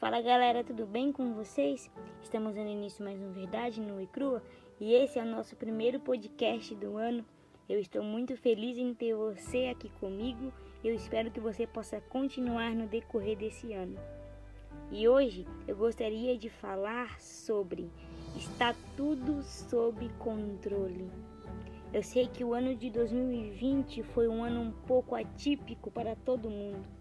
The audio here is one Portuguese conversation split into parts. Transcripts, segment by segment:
Fala galera, tudo bem com vocês? Estamos dando início mais um Verdade no e Crua e esse é o nosso primeiro podcast do ano. Eu estou muito feliz em ter você aqui comigo e eu espero que você possa continuar no decorrer desse ano. E hoje eu gostaria de falar sobre Está tudo sob controle. Eu sei que o ano de 2020 foi um ano um pouco atípico para todo mundo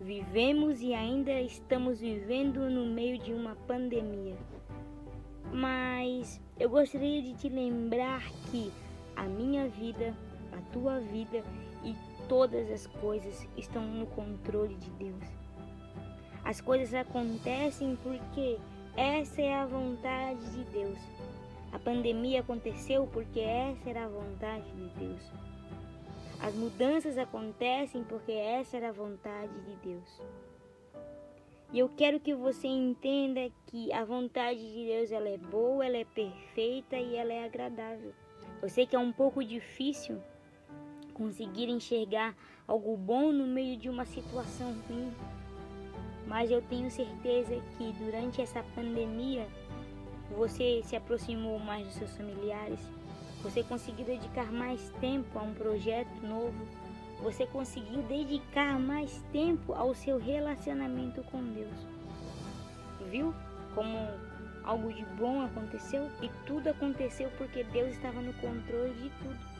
Vivemos e ainda estamos vivendo no meio de uma pandemia. Mas eu gostaria de te lembrar que a minha vida, a tua vida e todas as coisas estão no controle de Deus. As coisas acontecem porque essa é a vontade de Deus. A pandemia aconteceu porque essa era a vontade de Deus. As mudanças acontecem porque essa era a vontade de Deus. E eu quero que você entenda que a vontade de Deus ela é boa, ela é perfeita e ela é agradável. Eu sei que é um pouco difícil conseguir enxergar algo bom no meio de uma situação ruim, mas eu tenho certeza que durante essa pandemia você se aproximou mais dos seus familiares, você conseguiu dedicar mais tempo a um projeto novo, você conseguiu dedicar mais tempo ao seu relacionamento com Deus. Viu como algo de bom aconteceu? E tudo aconteceu porque Deus estava no controle de tudo.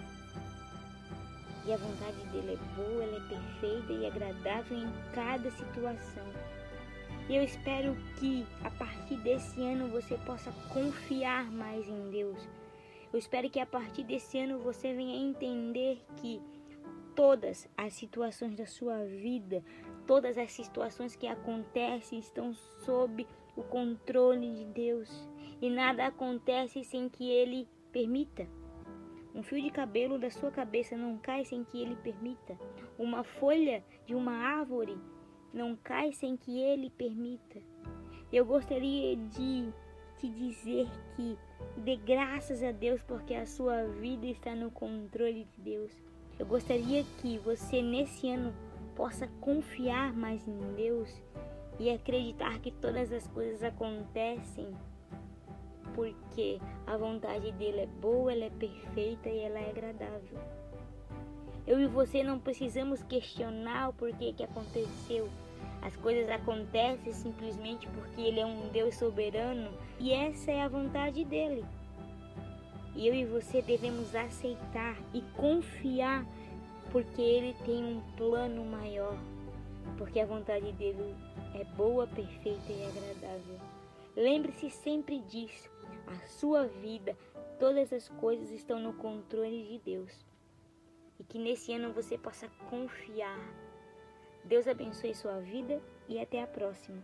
E a vontade dele é boa, ela é perfeita e agradável em cada situação. E eu espero que a partir desse ano você possa confiar mais em Deus eu espero que a partir desse ano você venha entender que todas as situações da sua vida, todas as situações que acontecem estão sob o controle de Deus e nada acontece sem que Ele permita. Um fio de cabelo da sua cabeça não cai sem que Ele permita. Uma folha de uma árvore não cai sem que Ele permita. Eu gostaria de te dizer que dê graças a Deus porque a sua vida está no controle de Deus. Eu gostaria que você nesse ano possa confiar mais em Deus e acreditar que todas as coisas acontecem porque a vontade dele é boa, ela é perfeita e ela é agradável. Eu e você não precisamos questionar o porquê que aconteceu as coisas acontecem simplesmente porque Ele é um Deus soberano e essa é a vontade dele. Eu e você devemos aceitar e confiar porque Ele tem um plano maior, porque a vontade dele é boa, perfeita e agradável. Lembre-se sempre disso. A sua vida, todas as coisas estão no controle de Deus. E que nesse ano você possa confiar Deus abençoe sua vida e até a próxima.